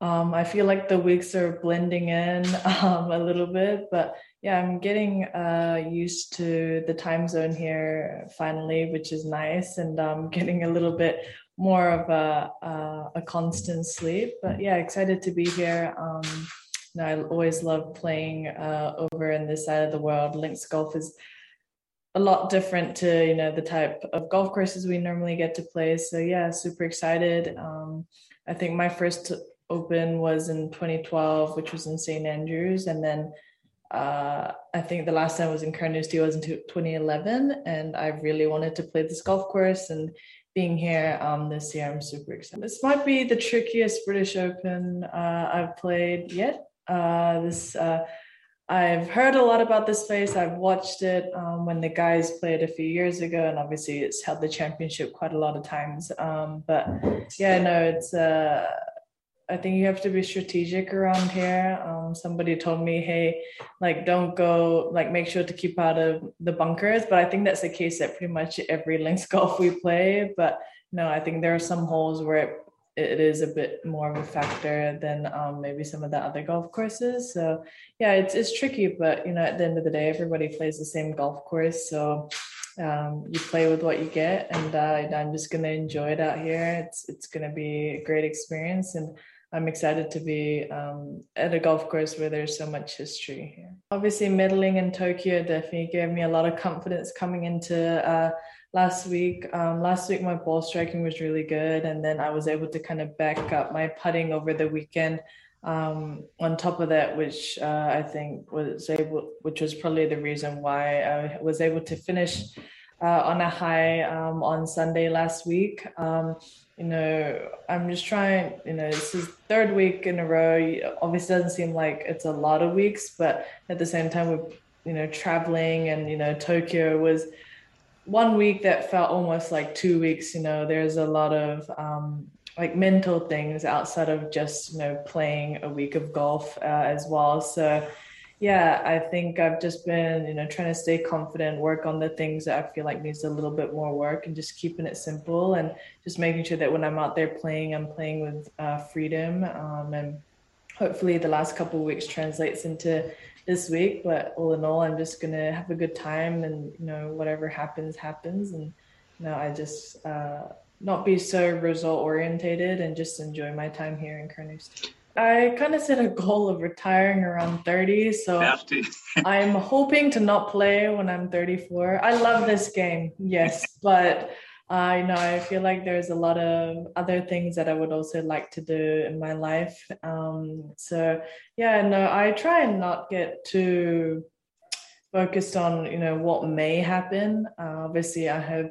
Um, I feel like the weeks are blending in um, a little bit, but yeah, I'm getting uh, used to the time zone here finally, which is nice, and I'm getting a little bit more of a a, a constant sleep. But yeah, excited to be here. Um, you know, I always love playing uh, over in this side of the world. Links golf is a lot different to you know the type of golf courses we normally get to play. So yeah, super excited. Um, I think my first Open was in 2012, which was in St Andrews, and then uh, I think the last time I was in Carnoustie was in 2011, and I really wanted to play this golf course. And being here um, this year, I'm super excited. This might be the trickiest British Open uh, I've played yet. Uh, this uh, I've heard a lot about this place. I've watched it um, when the guys played a few years ago, and obviously it's held the championship quite a lot of times. Um, but yeah, no, it's uh, I think you have to be strategic around here. Um, somebody told me, hey, like don't go, like make sure to keep out of the bunkers. But I think that's the case at pretty much every links golf we play. But no, I think there are some holes where it, it is a bit more of a factor than um, maybe some of the other golf courses. So yeah, it's it's tricky, but you know, at the end of the day, everybody plays the same golf course. So um, you play with what you get, and uh, I'm just gonna enjoy it out here. It's it's gonna be a great experience and I'm excited to be um, at a golf course where there's so much history here. Obviously, medaling in Tokyo definitely gave me a lot of confidence coming into uh, last week. Um, last week, my ball striking was really good, and then I was able to kind of back up my putting over the weekend. Um, on top of that, which uh, I think was able, which was probably the reason why I was able to finish uh, on a high um, on Sunday last week. Um, you know, I'm just trying, you know, this is third week in a row. Obviously, doesn't seem like it's a lot of weeks, but at the same time, we're, you know, traveling and, you know, Tokyo was one week that felt almost like two weeks. You know, there's a lot of, um, like mental things outside of just you know playing a week of golf uh, as well so yeah, I think I've just been, you know, trying to stay confident, work on the things that I feel like needs a little bit more work and just keeping it simple and just making sure that when I'm out there playing, I'm playing with uh, freedom. Um, and hopefully the last couple weeks translates into this week. But all in all, I'm just to have a good time and, you know, whatever happens, happens. And, you know, I just, uh, not be so result orientated and just enjoy my time here in Carnoustie. I kind of set a goal of retiring around 30. So I'm hoping to not play when I'm 34. I love this game, yes, but I uh, know I feel like there's a lot of other things that I would also like to do in my life. Um, so yeah, no, I try and not get too focused on you know what may happen. Uh, obviously, I have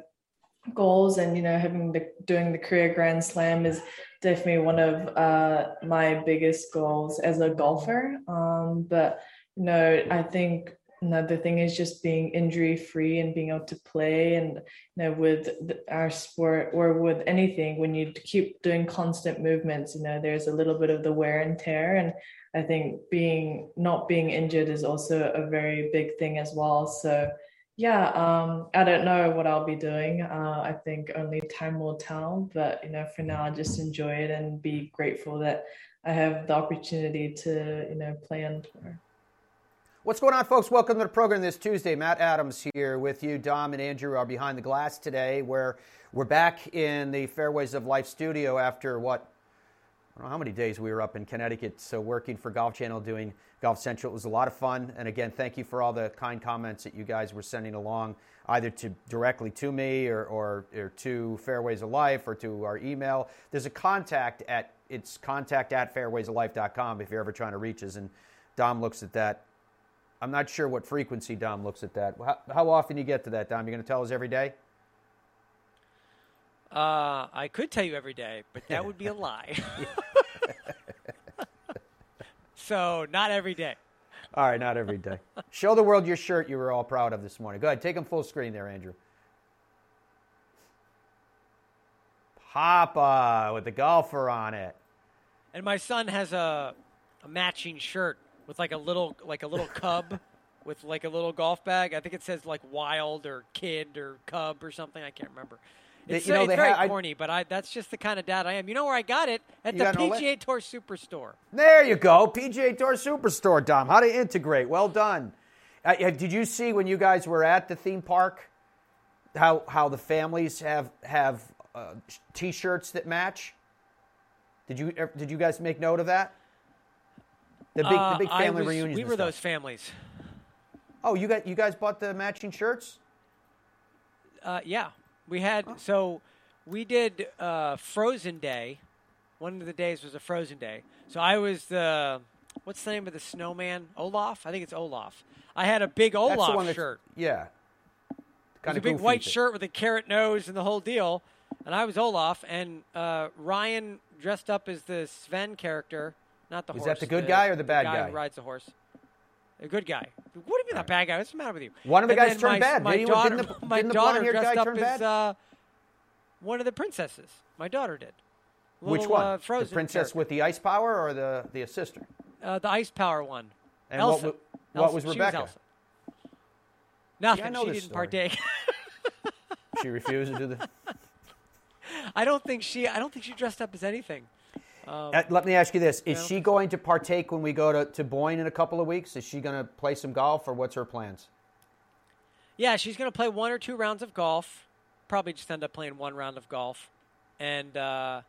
goals, and you know having the doing the career Grand Slam is definitely one of uh, my biggest goals as a golfer. Um, but you know, I think another thing is just being injury free and being able to play. And you know, with our sport or with anything, when you keep doing constant movements, you know, there's a little bit of the wear and tear. And I think being not being injured is also a very big thing as well. So yeah, um, I don't know what I'll be doing. Uh, I think only time will tell. But you know, for now, I just enjoy it and be grateful that I have the opportunity to you know play on tour. What's going on, folks? Welcome to the program this Tuesday. Matt Adams here with you. Dom and Andrew are behind the glass today, where we're back in the Fairways of Life studio after what I don't know how many days we were up in Connecticut, so working for Golf Channel, doing Golf Central. It was a lot of fun. And again, thank you for all the kind comments that you guys were sending along, either to directly to me or, or, or to Fairways of Life or to our email. There's a contact at it's contact at fairwaysoflife.com if you're ever trying to reach us. And Dom looks at that. I'm not sure what frequency Dom looks at that. How, how often you get to that, Dom? You're going to tell us every day? Uh, I could tell you every day, but that would be a lie. so, not every day. All right, not every day. Show the world your shirt you were all proud of this morning. Go ahead, take them full screen there, Andrew. Papa with the golfer on it. And my son has a, a matching shirt with like a little like a little cub with like a little golf bag. I think it says like wild or kid or cub or something. I can't remember It's, you know, it's very corny, but I, that's just the kind of dad I am. You know where I got it? At the PGA Tour Superstore. There you go, PGA Tour Superstore, Dom. How to integrate? Well done. Uh, did you see when you guys were at the theme park how how the families have have uh, T-shirts that match? Did you did you guys make note of that? The big Uh, the big family was- reunions. We were those families. Oh, you got you guys bought the matching shirts? Uh, yeah, we had so we did uh, Frozen Day. One of the days was a Frozen Day. So I was the what's the name of the snowman? Olaf. I think it's Olaf. I had a big Olaf the shirt. Yeah. It was Kind a big white shirt with a carrot nose and the whole deal. And I was Olaf, and uh, Ryan dressed up as the Sven character, not the Was horse. Is that the good guy or the bad guy? guy? who rides the horse. A good guy. What do you mean, the bad guy? What's the matter with you? One of the And guys turned my, bad. My Didn't daughter, didn't the- my didn't daughter dressed guy up as uh, one of the princesses. My daughter did. Which one? Uh, the princess character. with the ice power or the the sister? uh, the ice power one. And Elsa. what, what Elsa. was Rebecca? Elsa. Nothing. Know she didn't story. partake. she refused to do the. I don't think she. I don't think she dressed up as anything. Uh, let me ask you this: Is she going to partake when we go to, to Boyne in a couple of weeks? Is she going to play some golf, or what's her plans? Yeah, she's going to play one or two rounds of golf. Probably just end up playing one round of golf, and uh,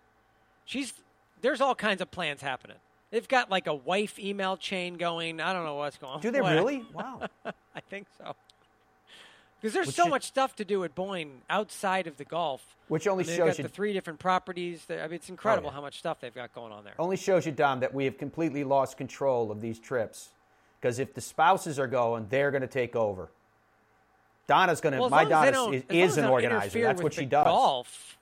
she's there's all kinds of plans happening. They've got like a wife email chain going. I don't know what's going. on. Do they What- really? Wow. I think so. Because there's Which so should- much stuff to do at Boyne outside of the golf. Which only I mean, they've shows got you the three different properties. I mean, it's incredible oh, yeah. how much stuff they've got going on there. only shows you, Dom, that we have completely lost control of these trips. Because if the spouses are going, they're going to take over. Donna's going to. Well, my Donna is, as long as is an organizer. That's what she does. Golf.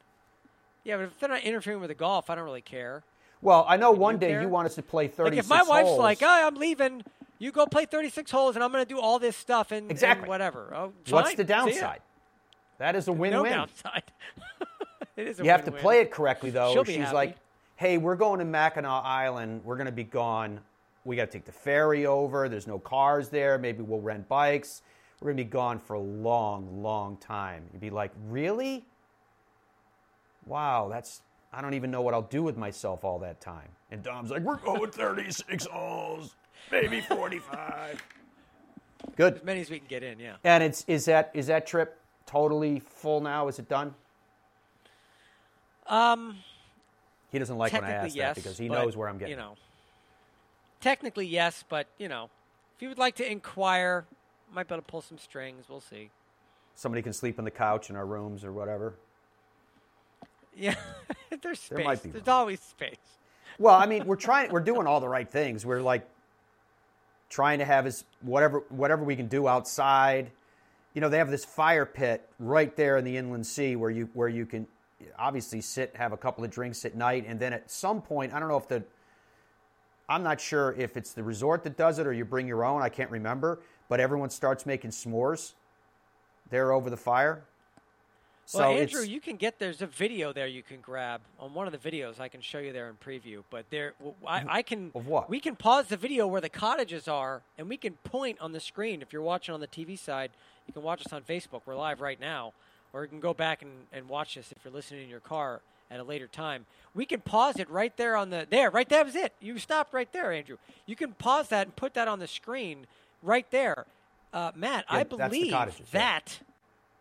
Yeah, but if they're not interfering with the golf, I don't really care. Well, I know one you day care? you want us to play 36 Like if my wife's holes. like, "Oh, I'm leaving," you go play 36 holes, and I'm going to do all this stuff and, and Exactly. whatever. Oh, What's the downside? That is a No win-win. downside. it is. A You have to win-win. play it correctly, though. She'll She's happy. like, "Hey, we're going to Mackinac Island. We're going to be gone. We got to take the ferry over. There's no cars there. Maybe we'll rent bikes. We're going to be gone for a long, long time." You'd be like, "Really? Wow, that's. I don't even know what I'll do with myself all that time." And Dom's like, "We're going 36 holes, maybe 45." Good. As many as we can get in. Yeah. And it's is that is that trip totally full now? Is it done? Um. He doesn't like when I ask yes, that because he but, knows where I'm getting. You know. Technically yes, but you know, if you would like to inquire, might be able to pull some strings. We'll see. Somebody can sleep on the couch in our rooms or whatever. Yeah, there's space. There might be There's one. always space. Well, I mean, we're trying. We're doing all the right things. We're like trying to have as whatever whatever we can do outside. You know, they have this fire pit right there in the inland sea where you where you can obviously sit, have a couple of drinks at night, and then at some point, I don't know if the I'm not sure if it's the resort that does it or you bring your own. I can't remember, but everyone starts making s'mores there over the fire. Well, Andrew, you can get there's a video there you can grab on one of the videos. I can show you there in preview. But there, I can. Of what? We can pause the video where the cottages are, and we can point on the screen. If you're watching on the TV side, you can watch us on Facebook. We're live right now, or you can go back and, and watch this if you're listening in your car at a later time. We can pause it right there on the there. Right, that was it. You stopped right there, Andrew. You can pause that and put that on the screen right there. Uh, Matt, Yeah, I believe yeah.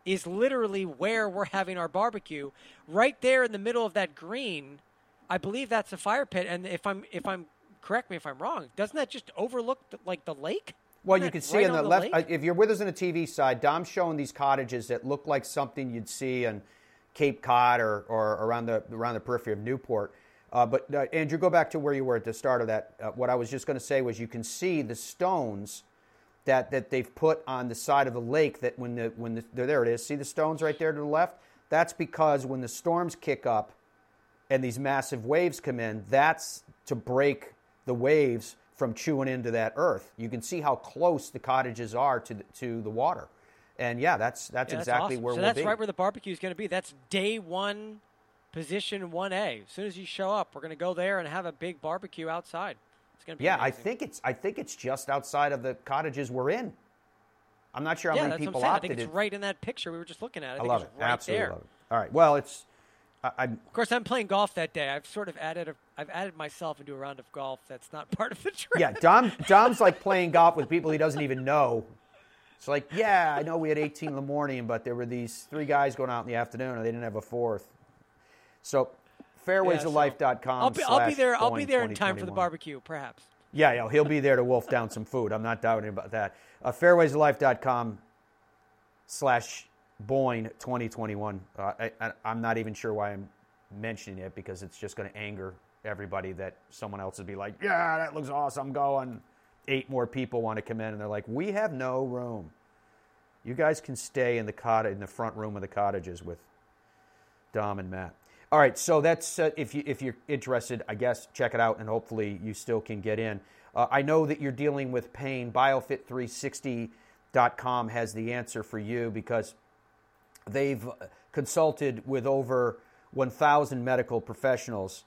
Is literally where we're having our barbecue. Right there in the middle of that green, I believe that's a fire pit. And if I'm if I'm correct me if I'm wrong, doesn't that just overlook the, like the lake? Well, Isn't you can see right on the, on left. lake? if you're with us on the TV side, Dom's showing these cottages that look like something you'd see on Cape Cod or, or around the around the periphery of Newport. Uh, but uh, Andrew, go back to where you were at the start of that. Uh, what I was just going to say was you can see the stones that, that they've put on the side of the lake. That when the when the, there, it is. See the stones right there to the left. That's because when the storms kick up, and these massive waves come in, that's to break the waves from chewing into that earth. You can see how close the cottages are to the, to the water. And yeah, that's that's Yeah, exactly awesome. where so we'll that's be. right where the barbecue is going to be. That's day one, position one A. As soon as you show up, we're going to go there and have a big barbecue outside. It's going to be yeah, I think it's I think it's just outside of the cottages we're in. I'm not sure how yeah, many people saying. I think it's it. right in that picture we were just looking at. I, I think love it's it. right Absolutely there. love it. All right. Well, it's. I, of course, I'm playing golf that day. I've sort of added a, I've added myself into a round of golf that's not part of the trip. Yeah, Dom Dom's like playing golf with people he doesn't even know. It's like, yeah, I know we had 18 in the morning, but there were these three guys going out in the afternoon, and they didn't have a fourth. So, fairwaysoflife.com. I'll be, I'll be there. I'll be there in time for the barbecue, perhaps. Yeah, yeah, he'll be there to wolf down some food. I'm not doubting about that. Uh, fairwaysoflife.com slash Boyne 2021. Uh, I, am not even sure why I'm mentioning it because it's just going to anger everybody that someone else would be like, yeah, that looks awesome. I'm going. Eight more people want to come in, and they're like, we have no room. You guys can stay in the cottage, in the front room of the cottages with Dom and Matt. All right, so that's uh, if you if you're interested, I guess check it out, and hopefully you still can get in. Uh, I know that you're dealing with pain. Biofit360.com has the answer for you because they've consulted with over 1,000 medical professionals,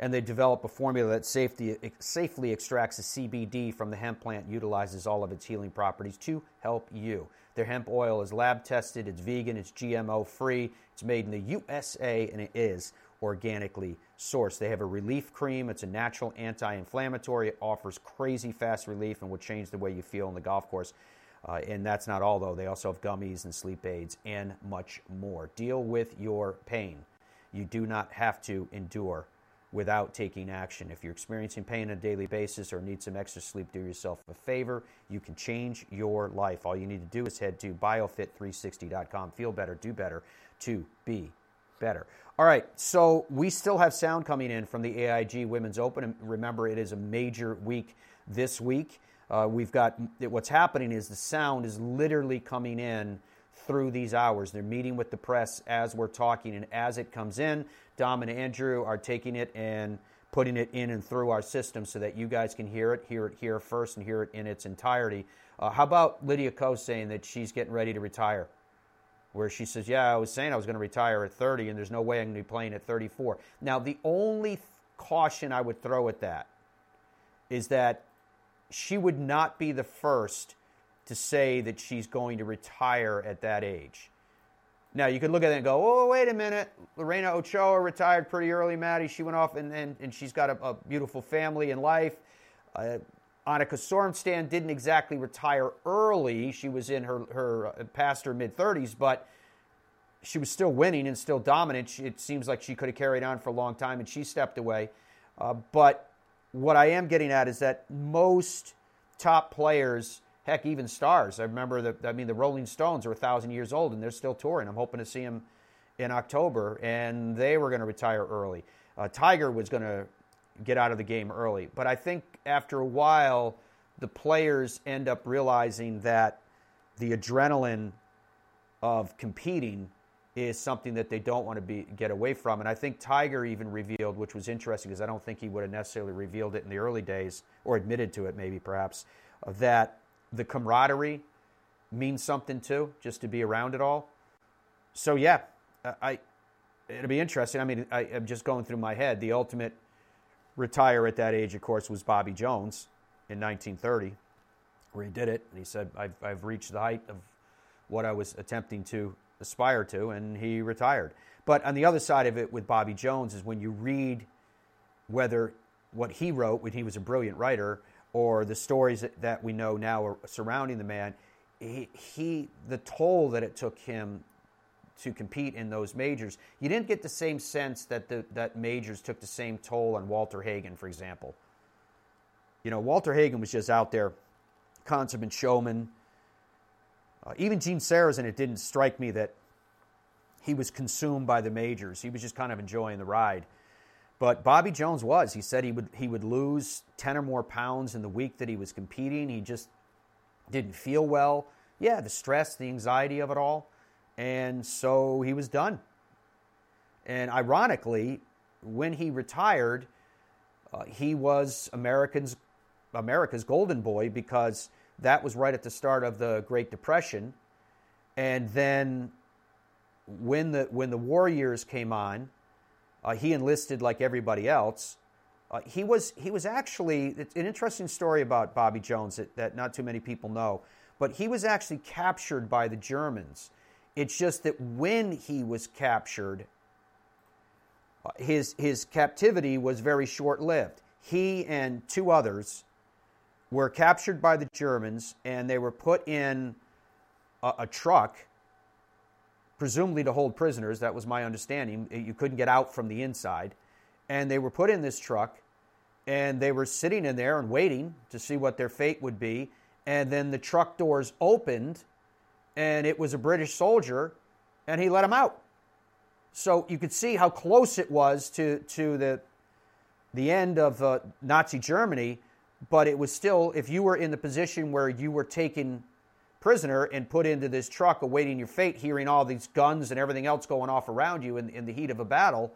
and they develop a formula that safety, safely extracts the CBD from the hemp plant, utilizes all of its healing properties to help you. Their hemp oil is lab tested, it's vegan, it's GMO free, it's made in the USA, and it is organically sourced. They have a relief cream, it's a natural anti inflammatory, it offers crazy fast relief and will change the way you feel on the golf course. Uh, and that's not all, though. They also have gummies and sleep aids and much more. Deal with your pain. You do not have to endure without taking action. If you're experiencing pain on a daily basis or need some extra sleep, do yourself a favor. You can change your life. All you need to do is head to biofit360.com. Feel better, do better to be better. All right, so we still have sound coming in from the AIG Women's Open. And remember, it is a major week this week. Uh, we've got what's happening is the sound is literally coming in through these hours. They're meeting with the press as we're talking, and as it comes in, Dom and Andrew are taking it and putting it in and through our system so that you guys can hear it, hear it here first, and hear it in its entirety. Uh, how about Lydia Ko saying that she's getting ready to retire? Where she says, Yeah, I was saying I was going to retire at 30, and there's no way I'm going to be playing at 34. Now, the only th- caution I would throw at that is that she would not be the first to say that she's going to retire at that age. Now, you could look at it and go, oh, wait a minute. Lorena Ochoa retired pretty early, Maddie. She went off and, and, and she's got a, a beautiful family and life. Uh, Annika Sorenstam didn't exactly retire early. She was in her, her uh, past her mid 30s, but she was still winning and still dominant. It seems like she could have carried on for a long time and she stepped away. Uh, but what I am getting at is that most top players heck, even stars. I remember that. I mean, the Rolling Stones are a thousand years old and they're still touring. I'm hoping to see them in October, and they were going to retire early. Uh, Tiger was going to get out of the game early, but I think after a while, the players end up realizing that the adrenaline of competing is something that they don't want to be get away from. And I think Tiger even revealed, which was interesting because I don't think he would have necessarily revealed it in the early days or admitted to it, maybe perhaps, that the camaraderie means something too, just to be around it all. So yeah, I it'll be interesting. I mean, I, am just going through my head. The ultimate retire at that age, of course, was Bobby Jones in 1930, where he did it, and he said, "I've I've reached the height of what I was attempting to aspire to," and he retired. But on the other side of it, with Bobby Jones, is when you read whether what he wrote when he was a brilliant writer or the stories that we know now surrounding the man, he, he, the toll that it took him to compete in those majors, you didn't get the same sense that the, that majors took the same toll on Walter Hagen, for example. You know, Walter Hagen was just out there, consummate showman. Uh, even Gene Sarazen, it didn't strike me that he was consumed by the majors. He was just kind of enjoying the ride. But Bobby Jones was. He said he would he would lose 10 or more pounds in the week that he was competing. He just didn't feel well. Yeah, the stress, the anxiety of it all. And so he was done. And ironically, when he retired, uh, he was Americans America's golden boy because that was right at the start of the Great Depression. And then when the when the war years came on, uh, he enlisted like everybody else. Uh, he was he was actually an interesting story about Bobby Jones that, that not too many people know, but he was actually captured by the Germans It's just that when he was captured, uh, his, his captivity was very short lived. He and two others were captured by the Germans and they were put in a, a truck, presumably to hold prisoners. That was my understanding. You couldn't get out from the inside. And they were put in this truck and they were sitting in there and waiting to see what their fate would be. And then the truck doors opened and it was a British soldier and he let them out. So you could see how close it was to, to the, the end of uh, Nazi Germany but it was still, if you were in the position where you were taken prisoner and put into this truck awaiting your fate, hearing all these guns and everything else going off around you in, in the heat of a battle,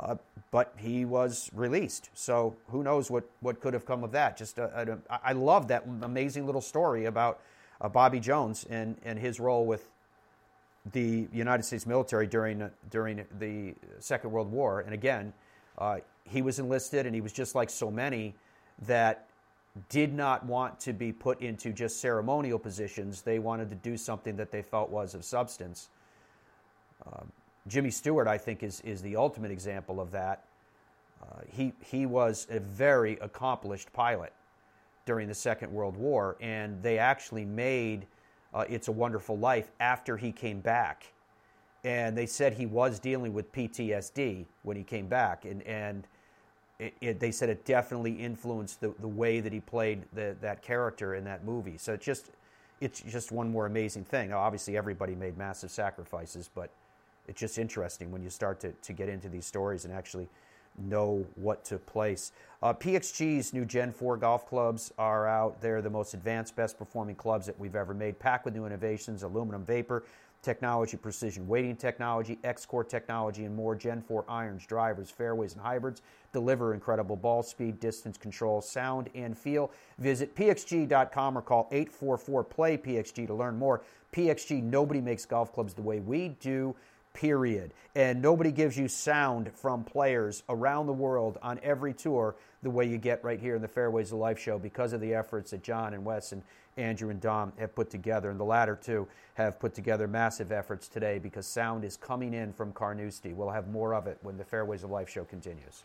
uh, but he was released. So who knows what, what could have come of that? Just a, I love that amazing little story about uh, Bobby Jones and, and his role with the United States military during during the Second World War. And again, uh, he was enlisted, and he was just like so many that did not want to be put into just ceremonial positions. They wanted to do something that they felt was of substance. Uh, Jimmy Stewart, I think, is, is the ultimate example of that. Uh, he, he was a very accomplished pilot during the Second World War, and they actually made uh, It's a Wonderful Life after he came back. And they said he was dealing with PTSD when he came back. And, and it, it, they said it definitely influenced the, the way that he played the, that character in that movie. So it's just, it's just one more amazing thing. Now, obviously, everybody made massive sacrifices, but it's just interesting when you start to, to get into these stories and actually know what took place. Uh, PXG's new Gen 4 golf clubs are out. They're the most advanced, best performing clubs that we've ever made, packed with new innovations, aluminum vapor, technology, precision weighting technology, X-Core technology, and more. Gen 4 irons, drivers, fairways, and hybrids deliver incredible ball speed, distance control, sound, and feel. Visit pxg.com or call 844-PLAY-PXG to learn more. PXG, nobody makes golf clubs the way we do, period. And nobody gives you sound from players around the world on every tour the way you get right here in the Fairways of Life show because of the efforts that John and Wes and Andrew and Dom have put together. And the latter two have put together massive efforts today because sound is coming in from Carnoustie. We'll have more of it when the Fairways of Life show continues.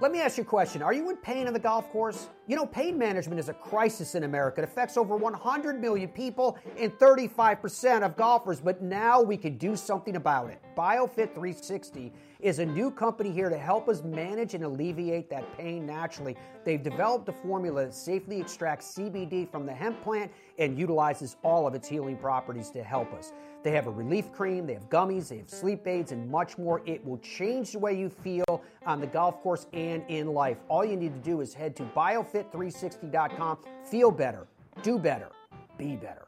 Let me ask you a question. Are you in pain on the golf course? You know, pain management is a crisis in America. It affects over 100 million people and 35% of golfers, but now we can do something about it. BioFit 360 is a new company here to help us manage and alleviate that pain naturally. They've developed a formula that safely extracts CBD from the hemp plant and utilizes all of its healing properties to help us. They have a relief cream, they have gummies, they have sleep aids, and much more. It will change the way you feel on the golf course and in life. All you need to do is head to biofit360.com. Feel better, do better, be better.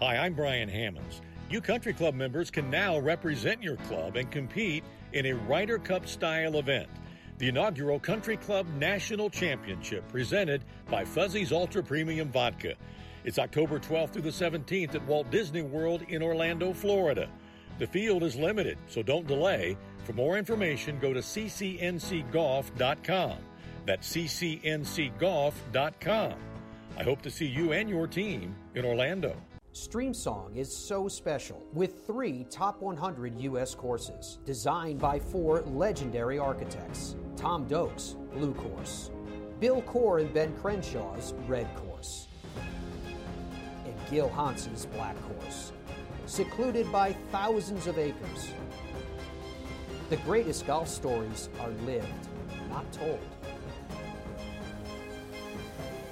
Hi, I'm Brian Hammons. You country club members can now represent your club and compete in a Ryder Cup style event. The inaugural Country Club National Championship presented by Fuzzy's Ultra Premium Vodka. It's October 12th through the 17th at Walt Disney World in Orlando, Florida. The field is limited, so don't delay. For more information, go to ccncgolf.com. That's ccncgolf.com. I hope to see you and your team in Orlando. StreamSong is so special with three top 100 U.S. courses designed by four legendary architects Tom Doak's Blue Course, Bill Coore and Ben Crenshaw's Red Course, Gil Hanse's Black Horse, Secluded by thousands of acres. The greatest golf stories are lived, not told.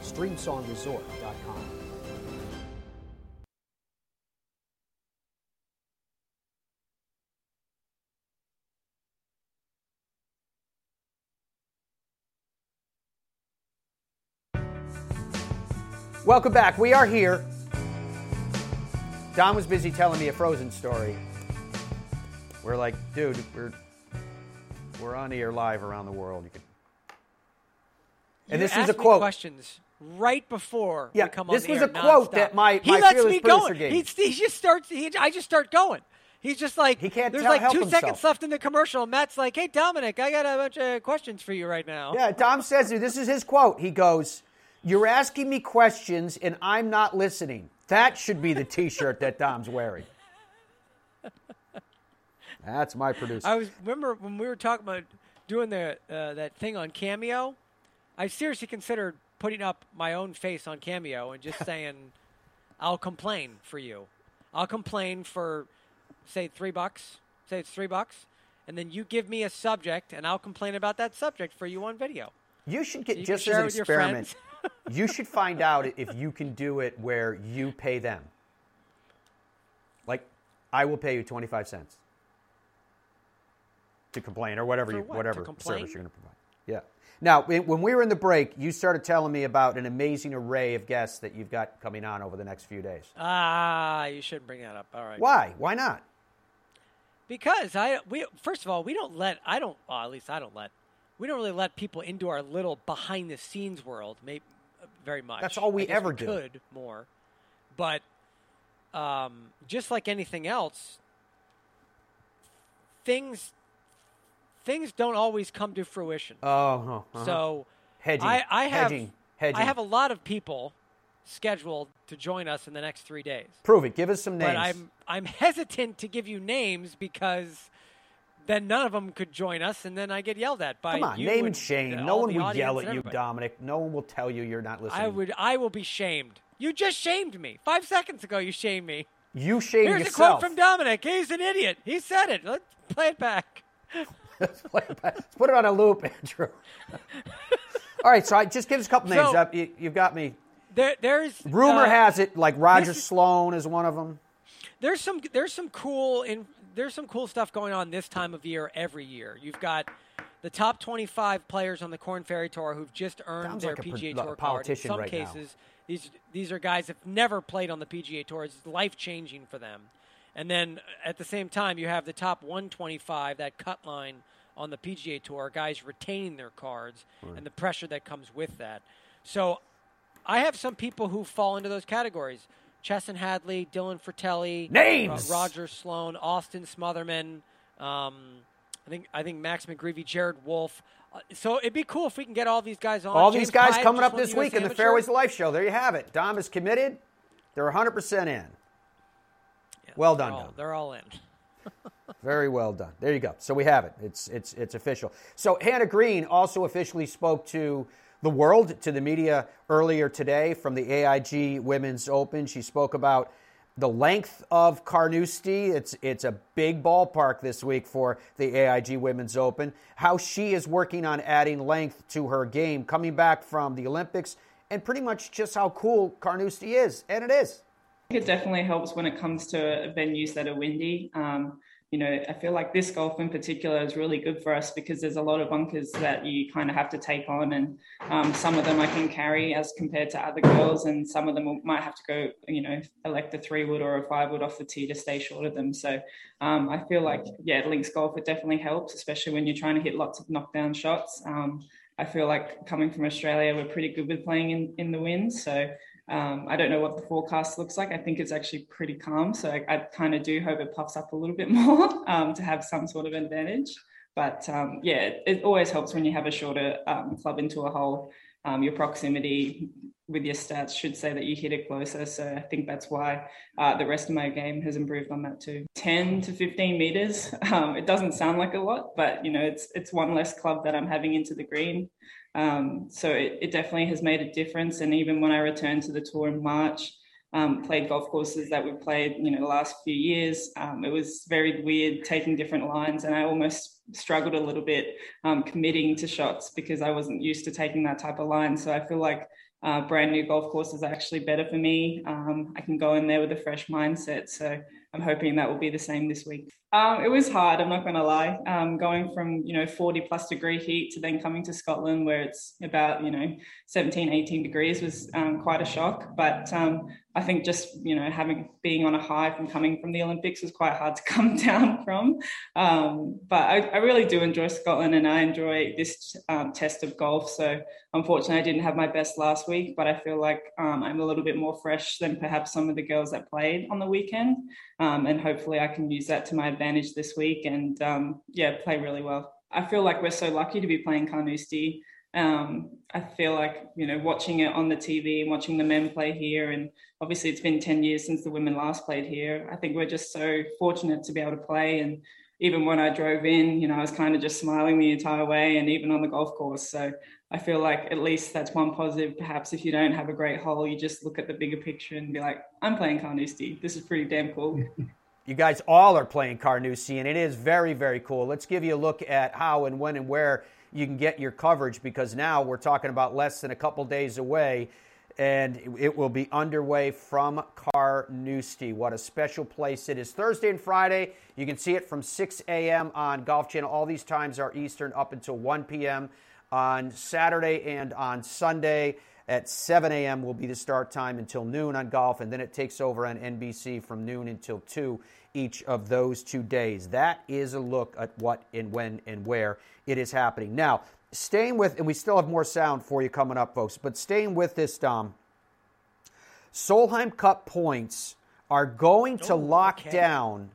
StreamSongResort.com. Welcome back. We are here. Don was busy telling me a Frozen story. We're like, dude, we're we're on air live around the world. You could. And You this is a quote. questions right before Yeah, we come this on the was a quote nonstop. that my- he my lets me go. He, me. he just starts. He, I just start going. He's just like He can't There's tell- like two himself. seconds left in the commercial. Matt's like, "Hey Dominic, I got a bunch of questions for you right now." Yeah, Dom says this is his quote. He goes, "You're asking me questions and I'm not listening." That should be the T-shirt that Dom's wearing. That's my producer. I was remember when we were talking about doing the uh, that thing on Cameo. I seriously considered putting up my own face on Cameo and just saying, "I'll complain for you. I'll complain for say three bucks. Say it's three bucks, and then you give me a subject, and I'll complain about that subject for you on video. You should get you just as an experiment. you should find out if you can do it where you pay them. Like, I will pay you twenty five cents to complain or whatever you what? Whatever service you're going to provide. Yeah. Now, when when we were in the break, you started telling me about an amazing array of guests that you've got coming on over the next few days. Ah, you shouldn't bring that up. All right. Why? Why not? Because I we first of all we don't let I don't well, at least I don't let we don't really let people into our little behind the scenes world maybe very much. That's all we ever do. Could more, but um, just like anything else, things things don't always come to fruition. Oh, uh-huh. So hedging. I, I have hedging. Hedging. I have a lot of people scheduled to join us in the next three days. Prove it. Give us some names. But I'm I'm hesitant to give you names because then none of them could join us, and then I get yelled at by Come on, name and and shame. No one will yell at you. Dominic. No one will tell you you're not listening. I would I will be shamed. You just shamed me five seconds ago. You shamed me. You shame Here's yourself. Here's a quote from Dominic. He's an idiot. He said it. Let's play it back. Let's play it back. Let's put it on a loop, Andrew. All right, so I, just give us a couple names. So- you, you've got me. There, there's Rumor uh, has it, like Roger is- Sloan is one of them. there's some there's some cool in there's some cool stuff going on this time of year every year. You've got the top 25 players on the Korn Ferry Tour who've just earned Sounds their like PGA Tour politician card. In some right now. cases, these these are guys that've never played on the PGA Tour. It's life changing for them. And then at the same time, you have the top 125, that cut line on the PGA Tour, guys retaining their cards and the pressure that comes with that. So I have some people who fall into those categories. Chesson Hadley, Dylan Frittelli, Names! uh, Roger Sloan, Austin Smotherman. Um, I think I think Max McGreevy, Jared Wolfe. Uh, so it'd be cool if we can get all these guys on. All James these guys Pipe coming up this week in the Fairways of Life show. There you have it. Dom is committed. They're 100% in. Yeah, Well they're done, all- Dom. They're all in. Very well done. There you go. So we have it. It's it's it's official. So Hannah Green also officially spoke to the world, to the media earlier today from the AIG Women's Open. She spoke about the length of Carnoustie. It's it's a big ballpark this week for the AIG Women's Open. How she is working on adding length to her game, coming back from the Olympics, and pretty much just how cool Carnoustie is, and it is. It definitely helps when it comes to venues that are windy. Um, you know, I feel like this golf in particular is really good for us because there's a lot of bunkers that you kind of have to take on, and um, some of them I can carry as compared to other girls, and some of them might have to go, you know, elect a three wood or a five wood off the tee to stay short of them. So um, I feel like, yeah, links golf it definitely helps, especially when you're trying to hit lots of knockdown shots. Um, I feel like coming from Australia, we're pretty good with playing in, in the wind. So um, I don't know what the forecast looks like. I think it's actually pretty calm. So I, I kind of do hope it puffs up a little bit more um, to have some sort of advantage. But um, yeah, it, always helps when you have a shorter um, club into a hole. Um, your proximity with your stats should say that you hit it closer. So I think that's why uh, the rest of my game has improved on that too. 10 to 15 meters. Um, it doesn't sound like a lot, but you know, it's it's one less club that I'm having into the green. Um, so it, it, definitely has made a difference. And even when I returned to the tour in March, um, played golf courses that we've played, you know, the last few years, um, it was very weird taking different lines, and I almost struggled a little bit um, committing to shots because I wasn't used to taking that type of line. So I feel like uh, brand new golf courses is actually better for me. Um, I can go in there with a fresh mindset. So I'm hoping that will be the same this week. Um, it was hard. I'm not going to lie. Um, going from you know 40 plus degree heat to then coming to Scotland where it's about you know 17, 18 degrees was um, quite a shock. But um, I think just you know having being on a high from coming from the Olympics was quite hard to come down from. Um, but I, I, really do enjoy Scotland and I enjoy this um, test of golf. So unfortunately, I didn't have my best last week, but I feel like I'm a little bit more fresh than perhaps some of the girls that played on the weekend. and hopefully, I can use that to my advantage this week and um, yeah, play really well. I feel like we're so lucky to be playing Carnoustie. Um, I feel like you know watching it on the TV and watching the men play here, and obviously it's been ten years since the women last played here. I think we're just so fortunate to be able to play. And even when I drove in, you know, I was kind of just smiling the entire way, and even on the golf course. So I feel like at least that's one positive. Perhaps if you don't have a great hole, you just look at the bigger picture and be like, I'm playing Carnoustie. This is pretty damn cool. You guys all are playing Carnoustie, and it is very, very cool. Let's give you a look at how and when and where you can get your coverage because now we're talking about less than a couple days away, and it will be underway from Carnoustie. What a special place it is. Thursday and Friday, you can see it from 6 a.m. on Golf Channel. All these times are Eastern up until 1 p.m. on Saturday and on Sunday at 7 a.m. will be the start time until noon on golf, and then it takes over on NBC from noon until 2 each of those two days. That is a look at what and when and where it is happening. Now, staying with, and we still have more sound for you coming up, folks, but staying with this, Dom, Solheim Cup points are going to oh, lock okay. down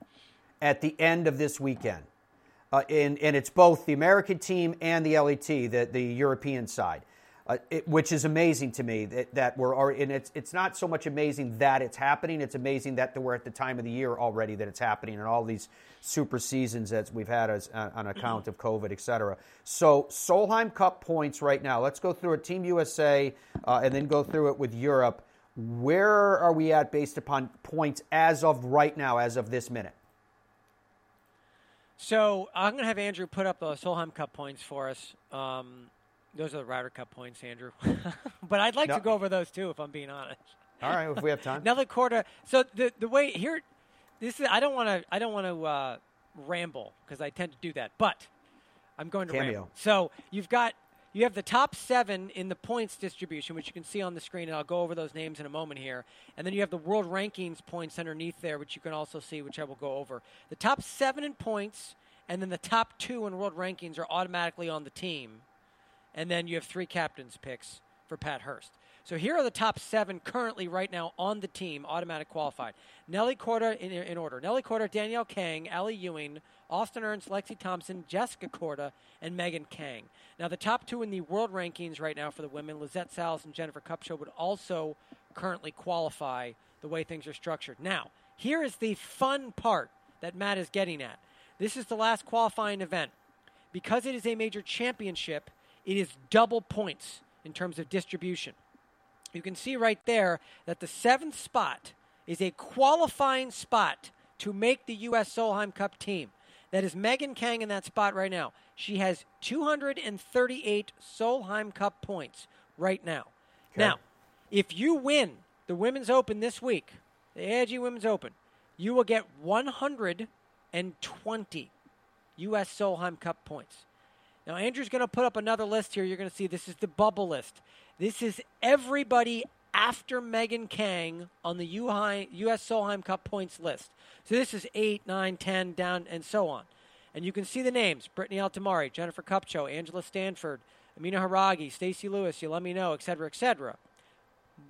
at the end of this weekend. Uh, and, and it's both the American team and the LET, the, the European side uh, it, which is amazing to me that, that we're already, and it's, it's not so much amazing that it's happening, it's amazing that we're at the time of the year already that it's happening and all these super seasons that we've had as, uh, on account of COVID, et cetera. So, Solheim Cup points right now. Let's go through it, Team USA, uh, and then go through it with Europe. Where are we at based upon points as of right now, as of this minute? So I'm going to have Andrew put up the Solheim Cup points for us. Um, those are the Ryder Cup points, Andrew. but I'd like no. to go over those too, if I'm being honest. All right, if we have time. Nelly Korda. So the the way here, this is. I don't want to. I don't want to uh, ramble because I tend to do that. But I'm going to Cameo. ramble. So you've got you have the top seven in the points distribution, which you can see on the screen, and I'll go over those names in a moment here. And then you have the world rankings points underneath there, which you can also see, which I will go over. The top seven in points, and then the top two in world rankings are automatically on the team and then you have three captains picks for Pat Hurst. So here are the top seven currently right now on the team, automatic qualified. Nelly Korda in, in order. Nelly Korda, Danielle Kang, Ally Ewing, Austin Ernst, Lexi Thompson, Jessica Korda, and Megan Khang. Now the top two in the world rankings right now for the women, Lizette Salas and Jennifer Kupcho, would also currently qualify the way things are structured. Now, here is the fun part that Matt is getting at. This is the last qualifying event. Because it is a major championship, it is double points in terms of distribution. You can see right there that the seventh spot is a qualifying spot to make the U.S. Solheim Cup team. That is Megan Khang in that spot right now. She has 238 Solheim Cup points right now. Okay. Now, if you win the Women's Open this week, the AIG Women's Open, you will get 120 U.S. Solheim Cup points. Now, Andrew's going to put up another list here. You're going to see this is the bubble list. This is everybody after Megan Khang on the U.S. Solheim Cup points list. So this is 8, 9, 10, down, and so on. And you can see the names Brittany Altomare, Jennifer Kupcho, Angela Stanford, Amina Harigae, Stacy Lewis, you let me know, etc., etc.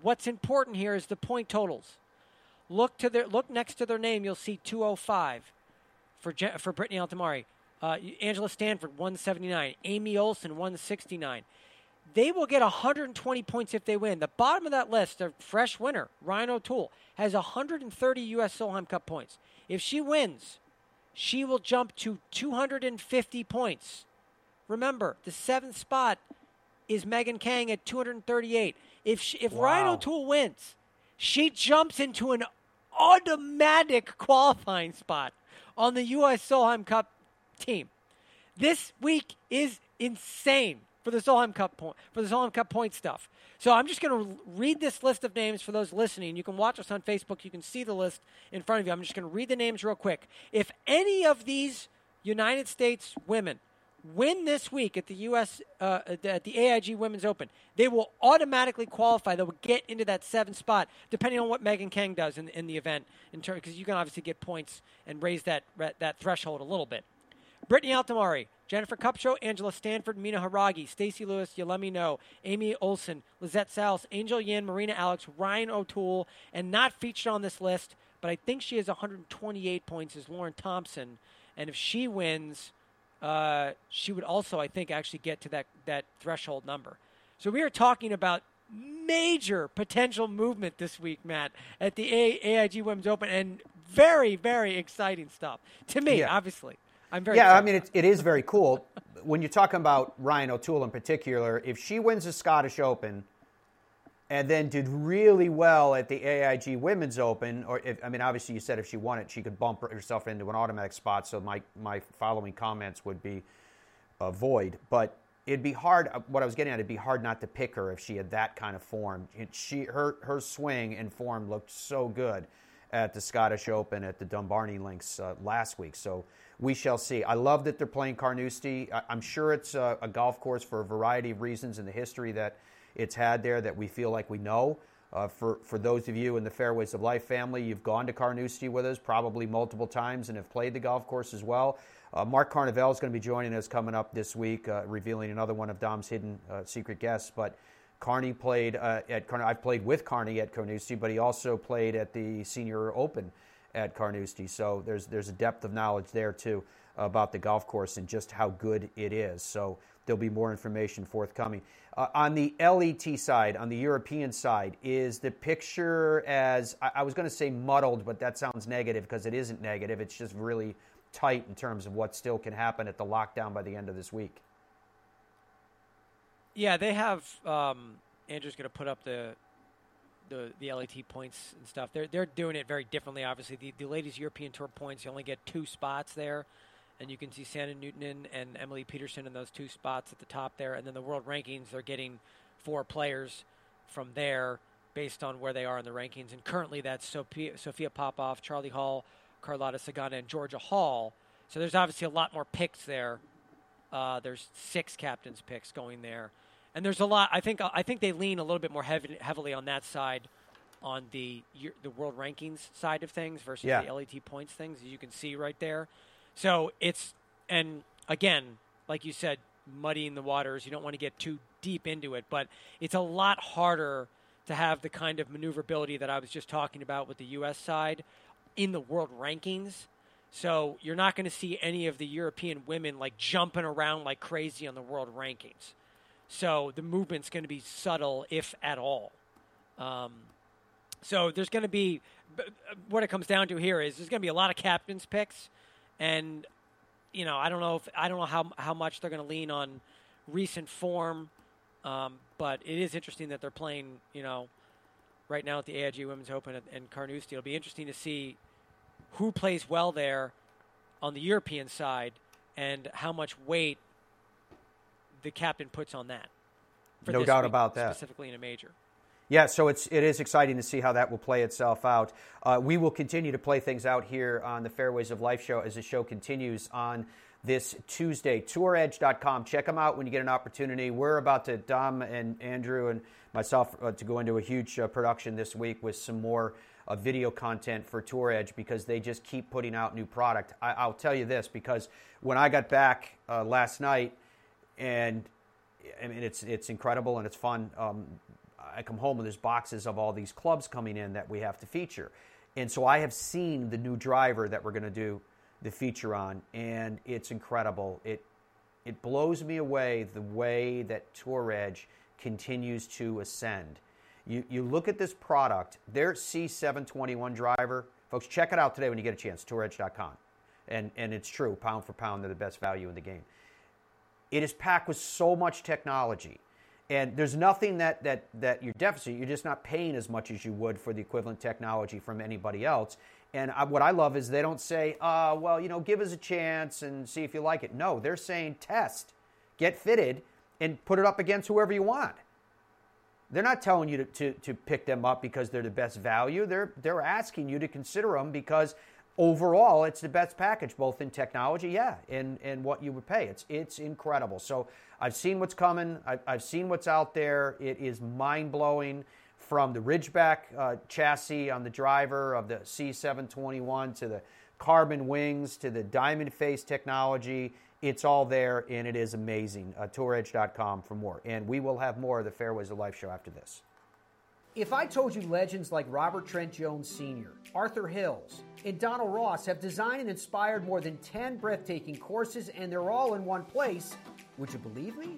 What's important here is the point totals. Look to their look next to their name, you'll see 205 for for Brittany Altomare. Uh, Angela Stanford 179, Amy Olson 169. They will get 120 points if they win. The bottom of that list, a fresh winner, Ryan O'Toole, has 130 U.S. Solheim Cup points. If she wins, she will jump to 250 points. Remember, the seventh spot is Megan Khang at 238. If she, if wow. Ryan O'Toole wins, she jumps into an automatic qualifying spot on the U.S. Solheim Cup team. This week is insane for the Solheim Cup point for the Solheim Cup point stuff. So I'm just going to read this list of names for those listening. You can watch us on Facebook. You can see the list in front of you. I'm just going to read the names real quick. If any of these United States women win this week at the U.S. Uh, at the AIG Women's Open, they will automatically qualify. They will get into that seventh spot, depending on what Megan Khang does in, in the event. In because you can obviously get points and raise that that threshold a little bit. Brittany Altomare, Jennifer Kupcho, Angela Stanford, Mina Harigae, Stacy Lewis, you let me know, Amy Olson, Lizette Salas, Angel Yin, Marina Alex, Ryan O'Toole, and not featured on this list, but I think she has 128 points, is Lauren Thompson. And if she wins, uh, she would also, I think, actually get to that, that threshold number. So we are talking about major potential movement this week, Matt, at the AIG Women's Open, and very, very exciting stuff to me, yeah. obviously. I'm very yeah. I mean, it, it is very cool when you're talking about Ryan O'Toole in particular. If she wins the Scottish Open and then did really well at the AIG Women's Open, or if, I mean, obviously you said if she won it, she could bump herself into an automatic spot. So my my following comments would be uh, void, but. It'd be hard. Uh, what I was getting at, it'd be hard not to pick her if she had that kind of form. It, she, her, her swing and form looked so good at the Scottish Open at the Dumbarnie Links uh, last week. So we shall see. I love that they're playing Carnoustie. I'm sure it's a, a, golf course for a variety of reasons in the history that it's had there that we feel like we know. Uh, for, for those of you in the Fairways of Life family, you've gone to Carnoustie with us probably multiple times and have played the golf course as well. Uh, Mark Carnevale is going to be joining us coming up this week, uh, revealing another one of Dom's hidden uh, secret guests. But Carney played uh, at Carney. I've played with Carney at Carnoustie, but he also played at the Senior Open at Carnoustie. So there's there's a depth of knowledge there too about the golf course and just how good it is. So there'll be more information forthcoming. Uh, on the LET side, on the European side, is the picture as I, I was going to say muddled, but that sounds negative because it isn't negative. It's just really tight in terms of what still can happen at the lockdown by the end of this week. Yeah, they have. Um, Andrew's going to put up the the the LET points and stuff. They're they're doing it very differently. Obviously, the the ladies European Tour points you only get two spots there, and you can see Sandra Newton and Emily Peterson in those two spots at the top there. And then the world rankings, they're getting four players from there based on where they are in the rankings. And currently, that's Sophia, Sophia Popov, Charley Hull, Carlota Ciganda, and Georgia Hall. So there's obviously a lot more picks there. Uh, there's six captains picks going there and there's a lot. I think I think they lean a little bit more heavy, heavily on that side, on the the world rankings side of things versus yeah. the LET points things, as you can see right there. So it's and again, like you said, muddying the waters. You don't want to get too deep into it, but it's a lot harder to have the kind of maneuverability that I was just talking about with the U.S. side in the world rankings. So you're not going to see any of the European women like jumping around like crazy on the world rankings. So the movement's going to be subtle, if at all. Um, so there's going to be what it comes down to here is there's going to be a lot of captains picks, and you know, I don't know if I don't know how how much they're going to lean on recent form, um, but it is interesting that they're playing. You know, right now at the AIG Women's Open and Carnoustie. It'll be interesting to see who plays well there on the European side and how much weight the captain puts on that. no doubt about that. Specifically in a major. Yeah, so it's it is exciting to see how that will play itself out. Uh, we will continue to play things out here on the Fairways of Life show as the show continues on this Tuesday. TourEdge.com. Check them out when you get an opportunity. We're about to Dom and Andrew and myself uh, to go into a huge uh, production this week with some more uh, video content for Tour Edge because they just keep putting out new product. I, will tell you this because when I got back uh, last night, and I mean it's it's incredible and it's fun. Um, I come home and there's boxes of all these clubs coming in that we have to feature, and so I have seen the new driver that we're going to do the feature on, and it's incredible. It it blows me away the way that Tour Edge continues to ascend. You, you look at this product, their C721 driver, folks, check it out today when you get a chance, touredge.com. And, and it's true, pound for pound, they're the best value in the game. It is packed with so much technology. And there's nothing that, that, that you're deficit. You're just not paying as much as you would for the equivalent technology from anybody else. And I, what I love is they don't say, uh, well, you know, give us a chance and see if you like it. No, they're saying test, get fitted, and put it up against whoever you want. They're not telling you to, to, to pick them up because they're the best value. They're, they're asking you to consider them because overall it's the best package, both in technology, yeah, and, and what you would pay. It's, it's incredible. So I've seen what's coming, I've, I've seen what's out there. It is mind blowing from the Ridgeback uh, chassis on the driver of the C721 to the carbon wings to the diamond face technology it's all there, and it is amazing. Uh, TourEdge.com for more. And we will have more of the Fairways of Life show after this. If I told you legends like Robert Trent Jones Sr., Arthur Hills, and Donald Ross have designed and inspired more than 10 breathtaking courses, and they're all in one place, would you believe me?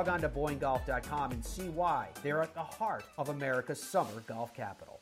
Log on to BoyneGolf.com and see why they're at the heart of America's summer golf capital.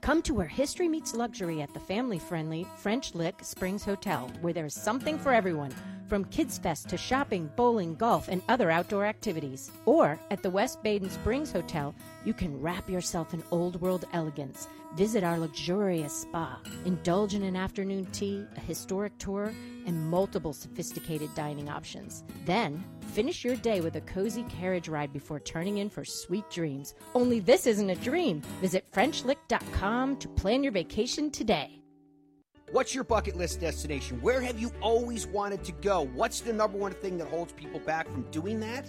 Come to where history meets luxury at the family friendly French Lick Springs Hotel, where there's something for everyone from Kids Fest to shopping, bowling, golf, and other outdoor activities. Or at the West Baden Springs Hotel, you can wrap yourself in old world elegance Visit our luxurious spa, indulge in an afternoon tea, a historic tour, and multiple sophisticated dining options. Then, finish your day with a cozy carriage ride before turning in for sweet dreams. Only this isn't a dream. Visit FrenchLick.com to plan your vacation today. What's your bucket list destination? Where have you always wanted to go? What's the number one thing that holds people back from doing that?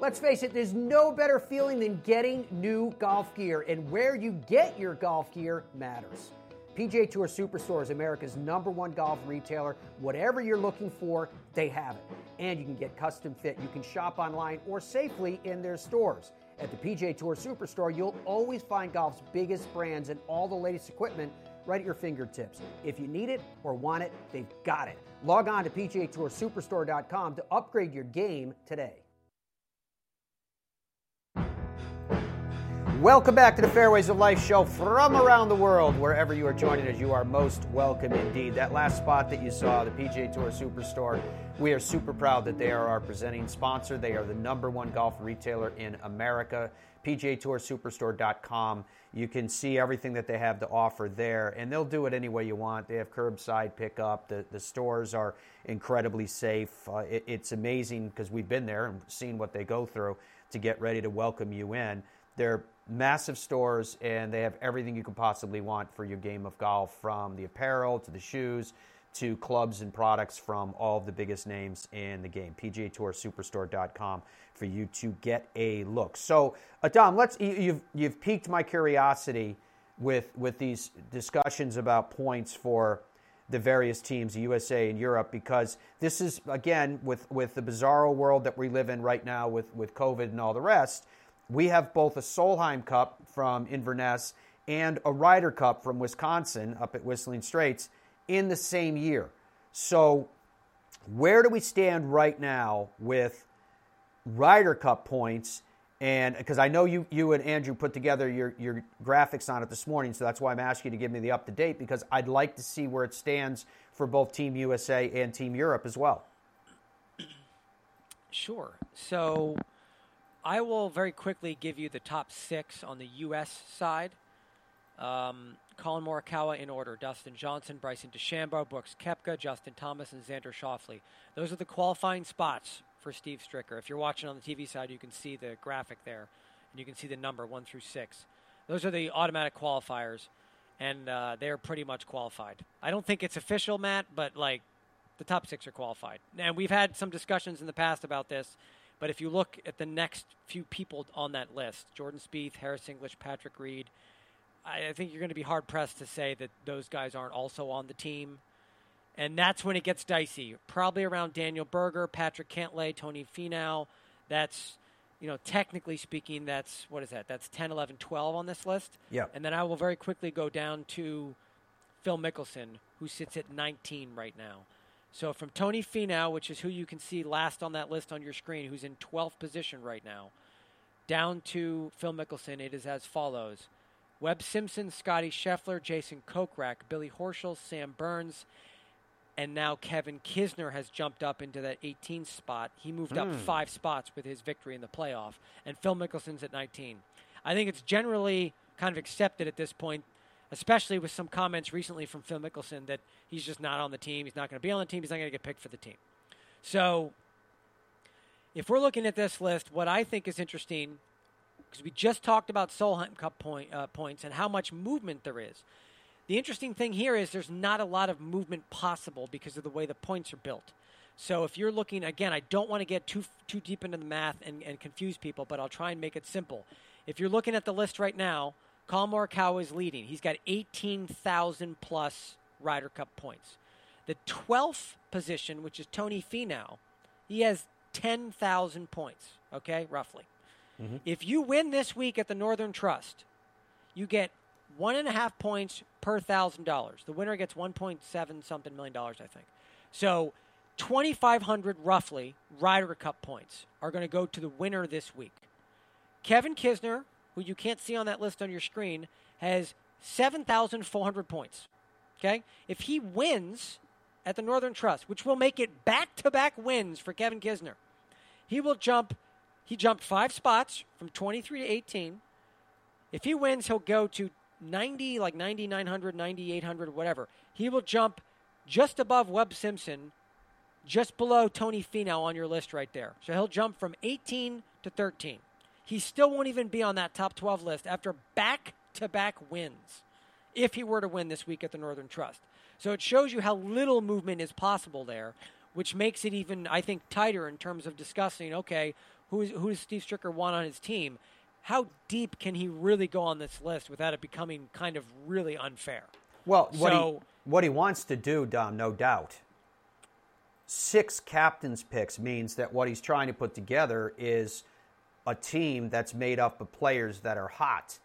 Let's face it, there's no better feeling than getting new golf gear, and where you get your golf gear matters. PGA Tour Superstore is America's number one golf retailer. Whatever you're looking for, they have it. And you can get custom fit. You can shop online or safely in their stores. At the PGA Tour Superstore, you'll always find golf's biggest brands and all the latest equipment right at your fingertips. If you need it or want it, they've got it. Log on to PGA Tour Superstore.com to upgrade your game today. Welcome back to the Fairways of Life show from around the world. Wherever you are joining us, you are most welcome indeed. That last spot that you saw, the PGA Tour Superstore, we are super proud that they are our presenting sponsor. They are the number one golf retailer in America. PGA Tour Superstore.com. You can see everything that they have to offer there, and they'll do it any way you want. They have curbside pickup. The, the stores are incredibly safe. Uh, it, it's amazing because we've been there and seen what they go through to get ready to welcome you in. They're massive stores and they have everything you could possibly want for your game of golf from the apparel to the shoes to clubs and products from all of the biggest names in the game. PGA Tour Superstore.com for you to get a look. So, Adam, let's you've you've piqued my curiosity with with these discussions about points for the various teams, USA and Europe, because this is again with with the bizarro world that we live in right now with with COVID and all the rest we have both a Solheim Cup from Inverness and a Ryder Cup from Wisconsin up at Whistling Straits in the same year. So, where do we stand right now with Ryder Cup points? And because I know you, you and Andrew put together your, your graphics on it this morning, so that's why I'm asking you to give me the up to date because I'd like to see where it stands for both Team USA and Team Europe as well. Sure. So I will very quickly give you the top six on the U.S. side. Um, Collin Morikawa in order: Dustin Johnson, Bryson DeChambeau, Brooks Koepka, Justin Thomas, and Xander Schauffele. Those are the qualifying spots for Steve Stricker. If you're watching on the TV side, you can see the graphic there, and you can see the number one through six. Those are the automatic qualifiers, and uh, they're pretty much qualified. I don't think it's official, Matt, but like the top six are qualified. And we've had some discussions in the past about this but if you look at the next few people on that list, Jordan Spieth, Harris English, Patrick Reed, I, think you're going to be hard pressed to say that those guys aren't also on the team. And that's when it gets dicey. Probably around Daniel Berger, Patrick Cantlay, Tony Finau. That's, you know, technically speaking, that's, what is that? That's 10, 11, 12 on this list. Yeah. And then I will very quickly go down to Phil Mickelson, who sits at 19 right now. So from Tony Finau, which is who you can see last on that list on your screen, who's in 12th position right now, down to Phil Mickelson, it is as follows. Webb Simpson, Scotty Scheffler, Jason Kokrak, Billy Horschel, Sam Burns, and now Kevin Kisner has jumped up into that 18th spot. He moved mm. up hmm. five spots with his victory in the playoff, and Phil Mickelson's at 19. I think it's generally kind of accepted at this point especially with some comments recently from Phil Mickelson that he's just not on the team. He's not going to be on the team. He's not going to get picked for the team. So, if we're looking at this list, what I think is interesting, because we just talked about Solheim Cup point, uh, points and how much movement there is. The interesting thing here is there's not a lot of movement possible because of the way the points are built. So if you're looking again, I don't want to get too too deep into the math and, and confuse people, but I'll try and make it simple. If you're looking at the list right now, Collin Morikawa is leading. He's got 18,000 plus Ryder Cup points. The 12th position, which is Tony Finau, he has 10,000 points, okay, roughly. Mm-hmm. If you win this week at the Northern Trust, you get one and a half points per thousand dollars. The winner gets 1.7 something million dollars, I think. So 2,500 roughly Ryder Cup points are going to go to the winner this week. Kevin Kisner who you can't see on that list on your screen, has 7,400 points. Okay? If he wins at the Northern Trust, which will make it back to back wins for Kevin Kisner, he will jump, he jumped five spots from 23 to 18. If he wins, he'll go to 90, like 9,900, 9,800, whatever. He will jump just above Webb Simpson, just below Tony Finau on your list right there. So he'll jump from 18 to 13 he still won't even be on that top 12 list after back to back wins if he were to win this week at the Northern Trust. So it shows you how little movement is possible there, which makes it even, I think, tighter in terms of discussing okay, who, is, who does Steve Stricker want on his team? How deep can he really go on this list without it becoming kind of really unfair? Well, what, so, he, what he wants to do, Dom, no doubt, six captain's picks means that what he's trying to put together is a team that's made up of players that are hot.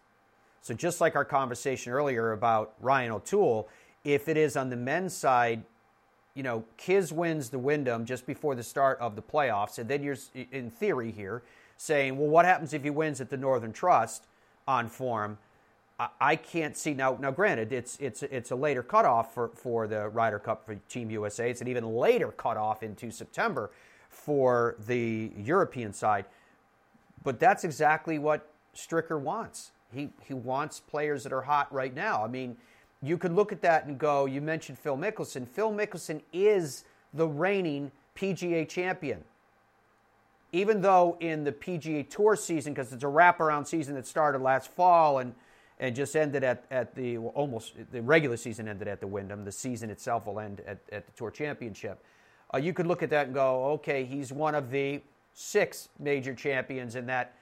So just like our conversation earlier about Ryan O'Toole, if it is on the men's side, you know, Kiz wins the Wyndham just before the start of the playoffs, and then you're in theory here saying, well, what happens if he wins at the Northern Trust? on form. I, can't see now. Now, granted, it's it's it's a later cutoff for for the Ryder Cup for Team USA. It's an even later cutoff into September for the European side. But that's exactly what Stricker wants. He he wants players that are hot right now. I mean, you could look at that and go. You mentioned Phil Mickelson. Phil Mickelson is the reigning PGA champion. Even though in the PGA Tour season, because it's a wraparound season that started last fall and and just ended at, at the well, almost the regular season ended at the Wyndham. The season itself will end at, at the Tour Championship. Uh, you could look at that and go, okay, he's one of the six major champions in that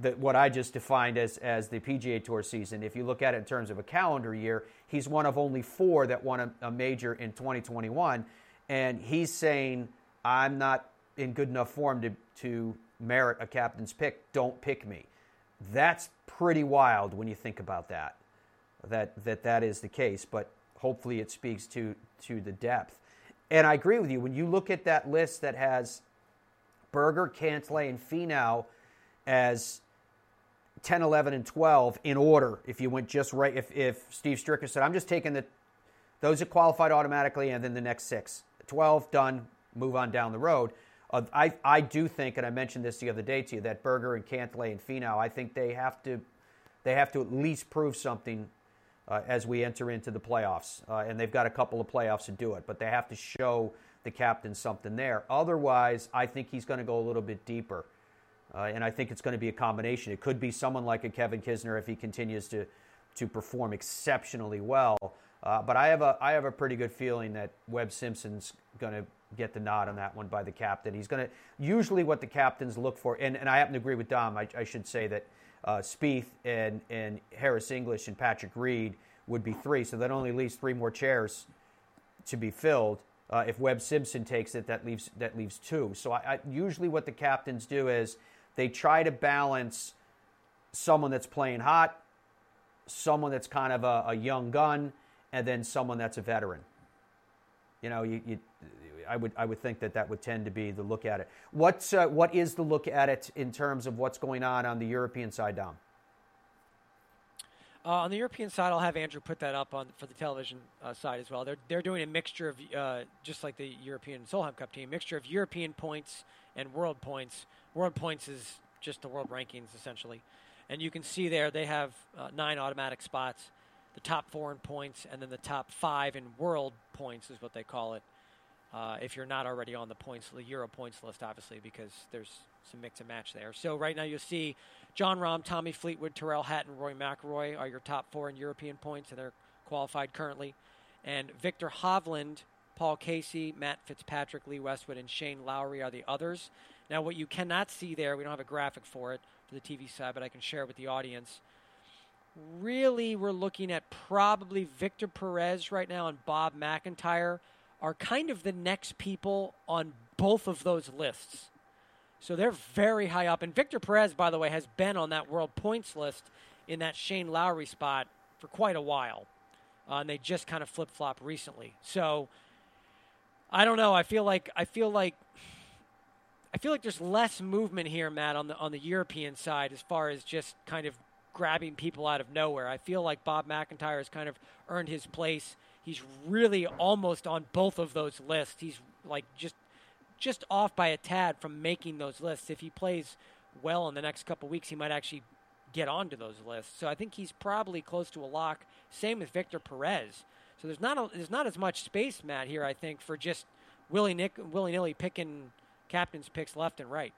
that what I just defined as, as the PGA Tour season. If you look at it in terms of a calendar year, he's one of only four that won a, a major in 2021. And he's saying, I'm not in good enough form to, to merit a captain's pick. Don't pick me. That's pretty wild when you think about that, that that, that is the case. But hopefully it speaks to, to the depth. And I agree with you. When you look at that list that has Berger, Cantlay, and Finau as 10, 11, and 12 in order. If you went just right, if, if Steve Stricker said, I'm just taking the those that qualified automatically and then the next six. 12, done, move on down the road. Uh, I, I do think, and I mentioned this the other day to you, that Berger and Cantlay and Finau, I think they have to, they have to at least prove something uh, as we enter into the playoffs. Uh, and they've got a couple of playoffs to do it, but they have to show the captain something there. Otherwise, I think he's going to go a little bit deeper. Uh, and I think it's going to be a combination. It could be someone like a Kevin Kisner if he continues to, to perform exceptionally well. Uh, but I have, a, I have a pretty good feeling that Webb Simpson's going to get the nod on that one by the captain. He's going to usually what the captains look for, and, and I happen to agree with Dom. I, I should say that uh, Spieth and, and Harris English and Patrick Reed would be three, so that only leaves three more chairs to be filled. Uh, if Webb Simpson takes it, that leaves that leaves two. So I, I, usually what the captains do is they try to balance someone that's playing hot, someone that's kind of a, a young gun, and then someone that's a veteran. You know, you, you, I would I would think that that would tend to be the look at it. What's uh, what is the look at it in terms of what's going on on the European side, Dom? Uh, on the European side, I'll have Andrew put that up on for the television uh, side as well. They're they're doing a mixture of uh, just like the European Solheim Cup team, mixture of European points and world points. World points is just the world rankings essentially, and you can see there they have uh, nine automatic spots, the top four in points, and then the top five in world points is what they call it. Uh, if you're not already on the points, the Euro points list, obviously, because there's some mix and match there. So right now you'll see Jon Rahm, Tommy Fleetwood, Tyrrell Hatton, Rory McIlroy are your top four in European points, and they're qualified currently. And Viktor Hovland, Paul Casey, Matt Fitzpatrick, Lee Westwood, and Shane Lowry are the others. Now, what you cannot see there, we don't have a graphic for it for the TV side, but I can share it with the audience. Really, we're looking at probably Victor Perez right now and Bob McIntyre are kind of the next people on both of those lists. So they're very high up. And Victor Perez, by the way, has been on that world points list in that Shane Lowry spot for quite a while. Uh, and they just kind of flip flop recently. So I don't know. I feel like I feel like I feel like there's less movement here, Matt, on the on the European side as far as just kind of grabbing people out of nowhere. I feel like Bob McIntyre has kind of earned his place. He's really almost on both of those lists. He's like just just off by a tad from making those lists. If he plays well in the next couple weeks, he might actually get onto those lists. So I think he's probably close to a lock. Same with Victor Perez. So there's not a, there's not as much space, Matt, here. I think for just willy nick willy nilly picking captains picks left and right.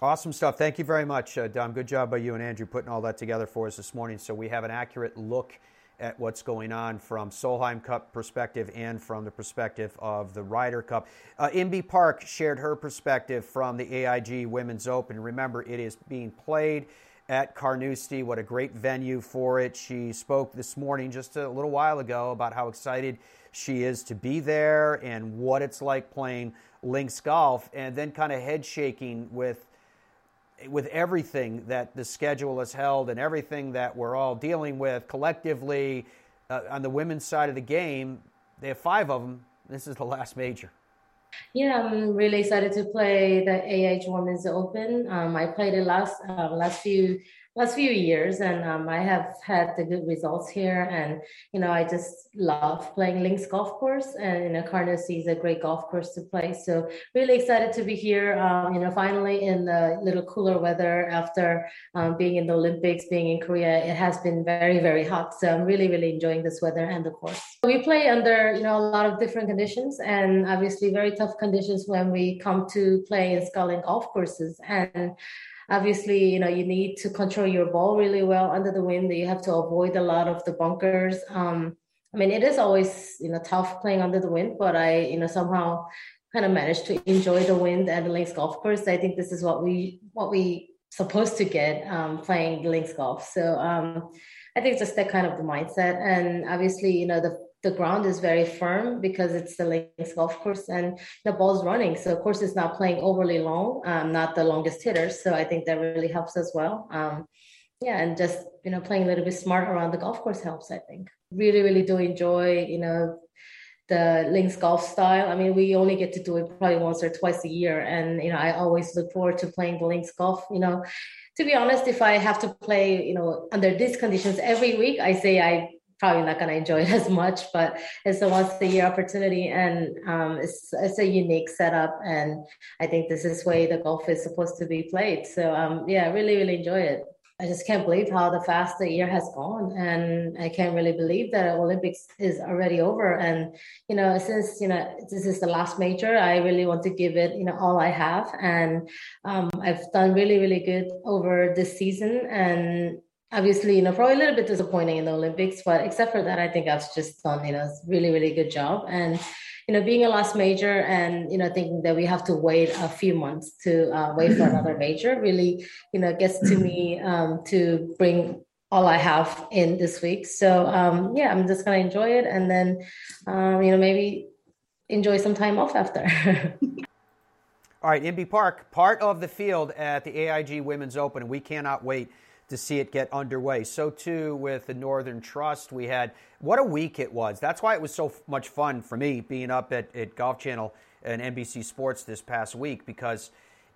Awesome stuff. Thank you very much, uh, Dom. Good job by you and Andrew putting all that together for us this morning, so we have an accurate look at what's going on from Solheim Cup perspective and from the perspective of the Ryder Cup. Uh, Inbee Park shared her perspective from the AIG Women's Open. Remember, it is being played at Carnoustie. What a great venue for it. She spoke this morning, just a little while ago, about how excited she is to be there and what it's like playing links golf, and then kind of head shaking with with everything that the schedule has held and everything that we're all dealing with collectively uh, on the women's side of the game, they have five of them. This is the last major. Yeah, I'm really excited to play the AH Women's Open. Um, I played it last uh, last few last few years, and um, I have had the good results here. And you know, I just love playing Links Golf Course, and you know, Carnoustie is a great golf course to play. So really excited to be here. Um, you know, finally in the little cooler weather after um, being in the Olympics, being in Korea, it has been very very hot. So I'm really really enjoying this weather and the course. We play under you know a lot of different conditions, and obviously very tough conditions when we come to play in sculling golf courses and obviously you know you need to control your ball really well under the wind you have to avoid a lot of the bunkers. Um, i mean it is always you know tough playing under the wind but i you know somehow kind of managed to enjoy the wind at the links golf course. I think this is what we what we supposed to get um, playing links golf. So um, i think just that kind of the mindset. And obviously you know the the ground is very firm because it's the links golf course and the ball's running. So of course it's not playing overly long, um, not the longest hitter. So I think that really helps as well. Um, yeah, and just you know playing a little bit smart around the golf course helps. I think really really do enjoy you know the links golf style. I mean, we only get to do it probably once or twice a year, and you know I always look forward to playing the links golf. You know. To be honest, if I have to play, you know, under these conditions every week, I say I probably not going to enjoy it as much, but it's a once a year opportunity and um, it's, it's a unique setup. And I think this is way the golf is supposed to be played. So um, yeah, really, really enjoy it. I just can't believe how the fast the year has gone, and I can't really believe that Olympics is already over. And you know, since you know this is the last major, I really want to give it you know all I have, and um, I've done really really good over this season, and obviously, you know, probably a little bit disappointing in the Olympics, but except for that, I think I've just done, you know, really, really good job. And, you know, being a last major and, you know, thinking that we have to wait a few months to uh, wait for another major really, you know, gets to me um, to bring all I have in this week. So, um, yeah, I'm just going to enjoy it and then, um, you know, maybe enjoy some time off after. all right, Inbee Park, part of the field at the AIG Women's Open, and we cannot wait to see it get underway. So too with the Northern Trust, we had what a week it was. That's why it was so much fun for me being up at, at Golf Channel and NBC Sports this past week because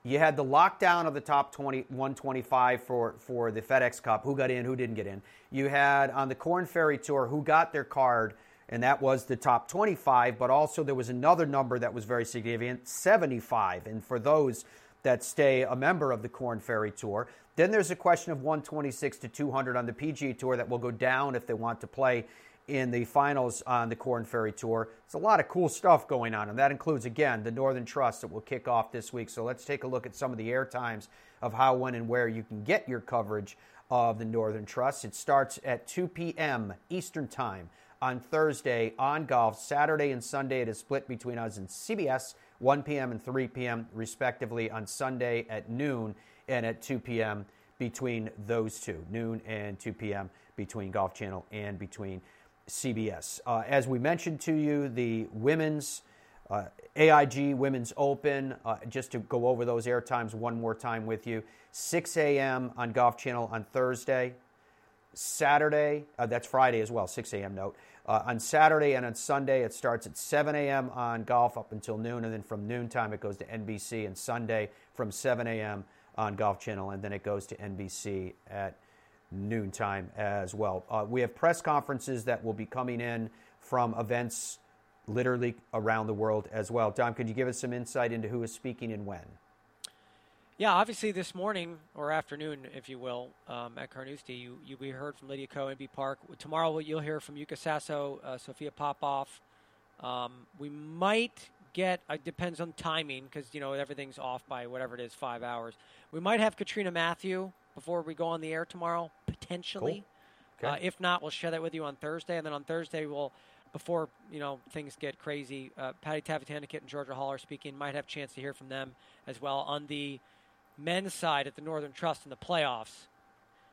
you had the lockdown of the top 20, 125 for, for the FedEx Cup, who got in, who didn't get in. You had on the Korn Ferry Tour, who got their card, and that was the top 25, but also there was another number that was very significant 75. And for those that stay a member of the Korn Ferry Tour, then there's a question of 126 to 200 on the PGA Tour that will go down if they want to play in the finals on the Korn Ferry Tour. It's a lot of cool stuff going on, and that includes, again, the Northern Trust that will kick off this week. So let's take a look at some of the air times of how, when, and where you can get your coverage of the Northern Trust. It starts at 2 p.m. Eastern Time on Thursday on golf. Saturday and Sunday, it is split between us and CBS, 1 p.m. and 3 p.m., respectively, on Sunday at noon and at 2 p.m. between those two, noon and 2 p.m. between Golf Channel and between CBS. Uh, as we mentioned to you, the women's uh, AIG Women's Open, uh, just to go over those air times one more time with you 6 a.m. on Golf Channel on Thursday. Saturday, uh, that's Friday as well, 6 a.m. note. Uh, on Saturday and on Sunday, it starts at 7 a.m. on golf up until noon, and then from noontime it goes to NBC, and Sunday from 7 a.m on Golf Channel, and then it goes to NBC at noontime as well. Uh, we have press conferences that will be coming in from events literally around the world as well. Dom, could you give us some insight into who is speaking and when? Yeah, obviously this morning or afternoon, if you will, um, at Carnoustie, you, you we heard from Lydia Ko, Inbee Park. Tomorrow you'll hear from Yuka Saso, uh, Sophia Popov. Um, we might get. It depends on timing because you know everything's off by whatever it is, five hours. We might have Catriona Matthew before we go on the air tomorrow, potentially. Cool. Okay. Uh, if not, we'll share that with you on Thursday, and then on Thursday we'll, before you know things get crazy, uh, Patty Tavatanakit and Georgia Hall are speaking. Might have a chance to hear from them as well on the men's side at the Northern Trust in the playoffs.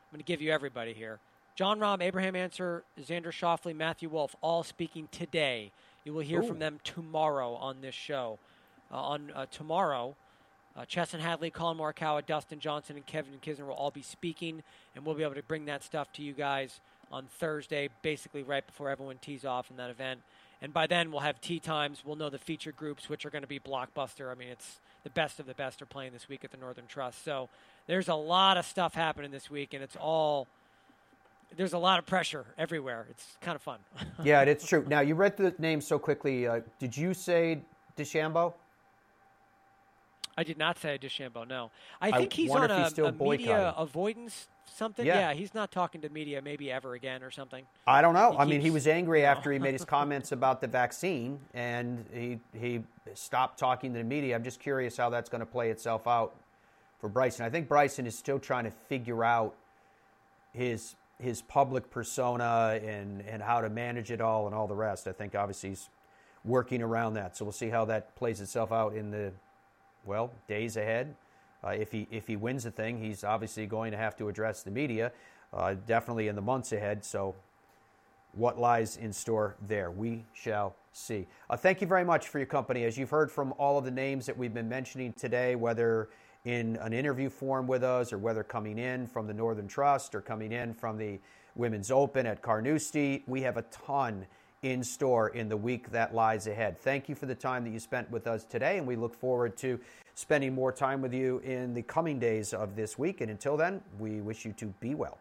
I'm going to give you everybody here. Jon Rahm, Abraham Ancer, Xander Schauffele, Matthew Wolff, all speaking today. You will hear Ooh. from them tomorrow on this show. Uh, on uh, tomorrow, uh, Chesson Hadley, Collin Morikawa, Dustin Johnson, and Kevin Kisner will all be speaking, and we'll be able to bring that stuff to you guys on Thursday, basically right before everyone tees off in that event. And by then, we'll have tee times. We'll know the feature groups, which are going to be blockbuster. I mean, it's the best of the best are playing this week at the Northern Trust. So there's a lot of stuff happening this week, and it's all there's a lot of pressure everywhere. It's kind of fun. yeah, it's true. Now you read the name so quickly. Uh, did you say DeChambeau? I did not say DeChambeau. No, I think I he's on a, he's a media avoidance something. Yeah. yeah. he's not talking to media maybe ever again or something. I don't know. He I keeps, mean, he was angry after he made his comments about the vaccine, and he he stopped talking to the media. I'm just curious how that's going to play itself out for Bryson. I think Bryson is still trying to figure out his his public persona and and how to manage it all and all the rest. I think obviously he's working around that. So we'll see how that plays itself out in the well, days ahead. Uh, if he if he wins the thing, he's obviously going to have to address the media, uh, definitely in the months ahead. So, what lies in store there? We shall see. Uh, thank you very much for your company. As you've heard from all of the names that we've been mentioning today, whether in an interview form with us or whether coming in from the Northern Trust or coming in from the Women's Open at Carnoustie, we have a ton in store in the week that lies ahead. Thank you for the time that you spent with us today, and we look forward to spending more time with you in the coming days of this week. And until then, we wish you to be well.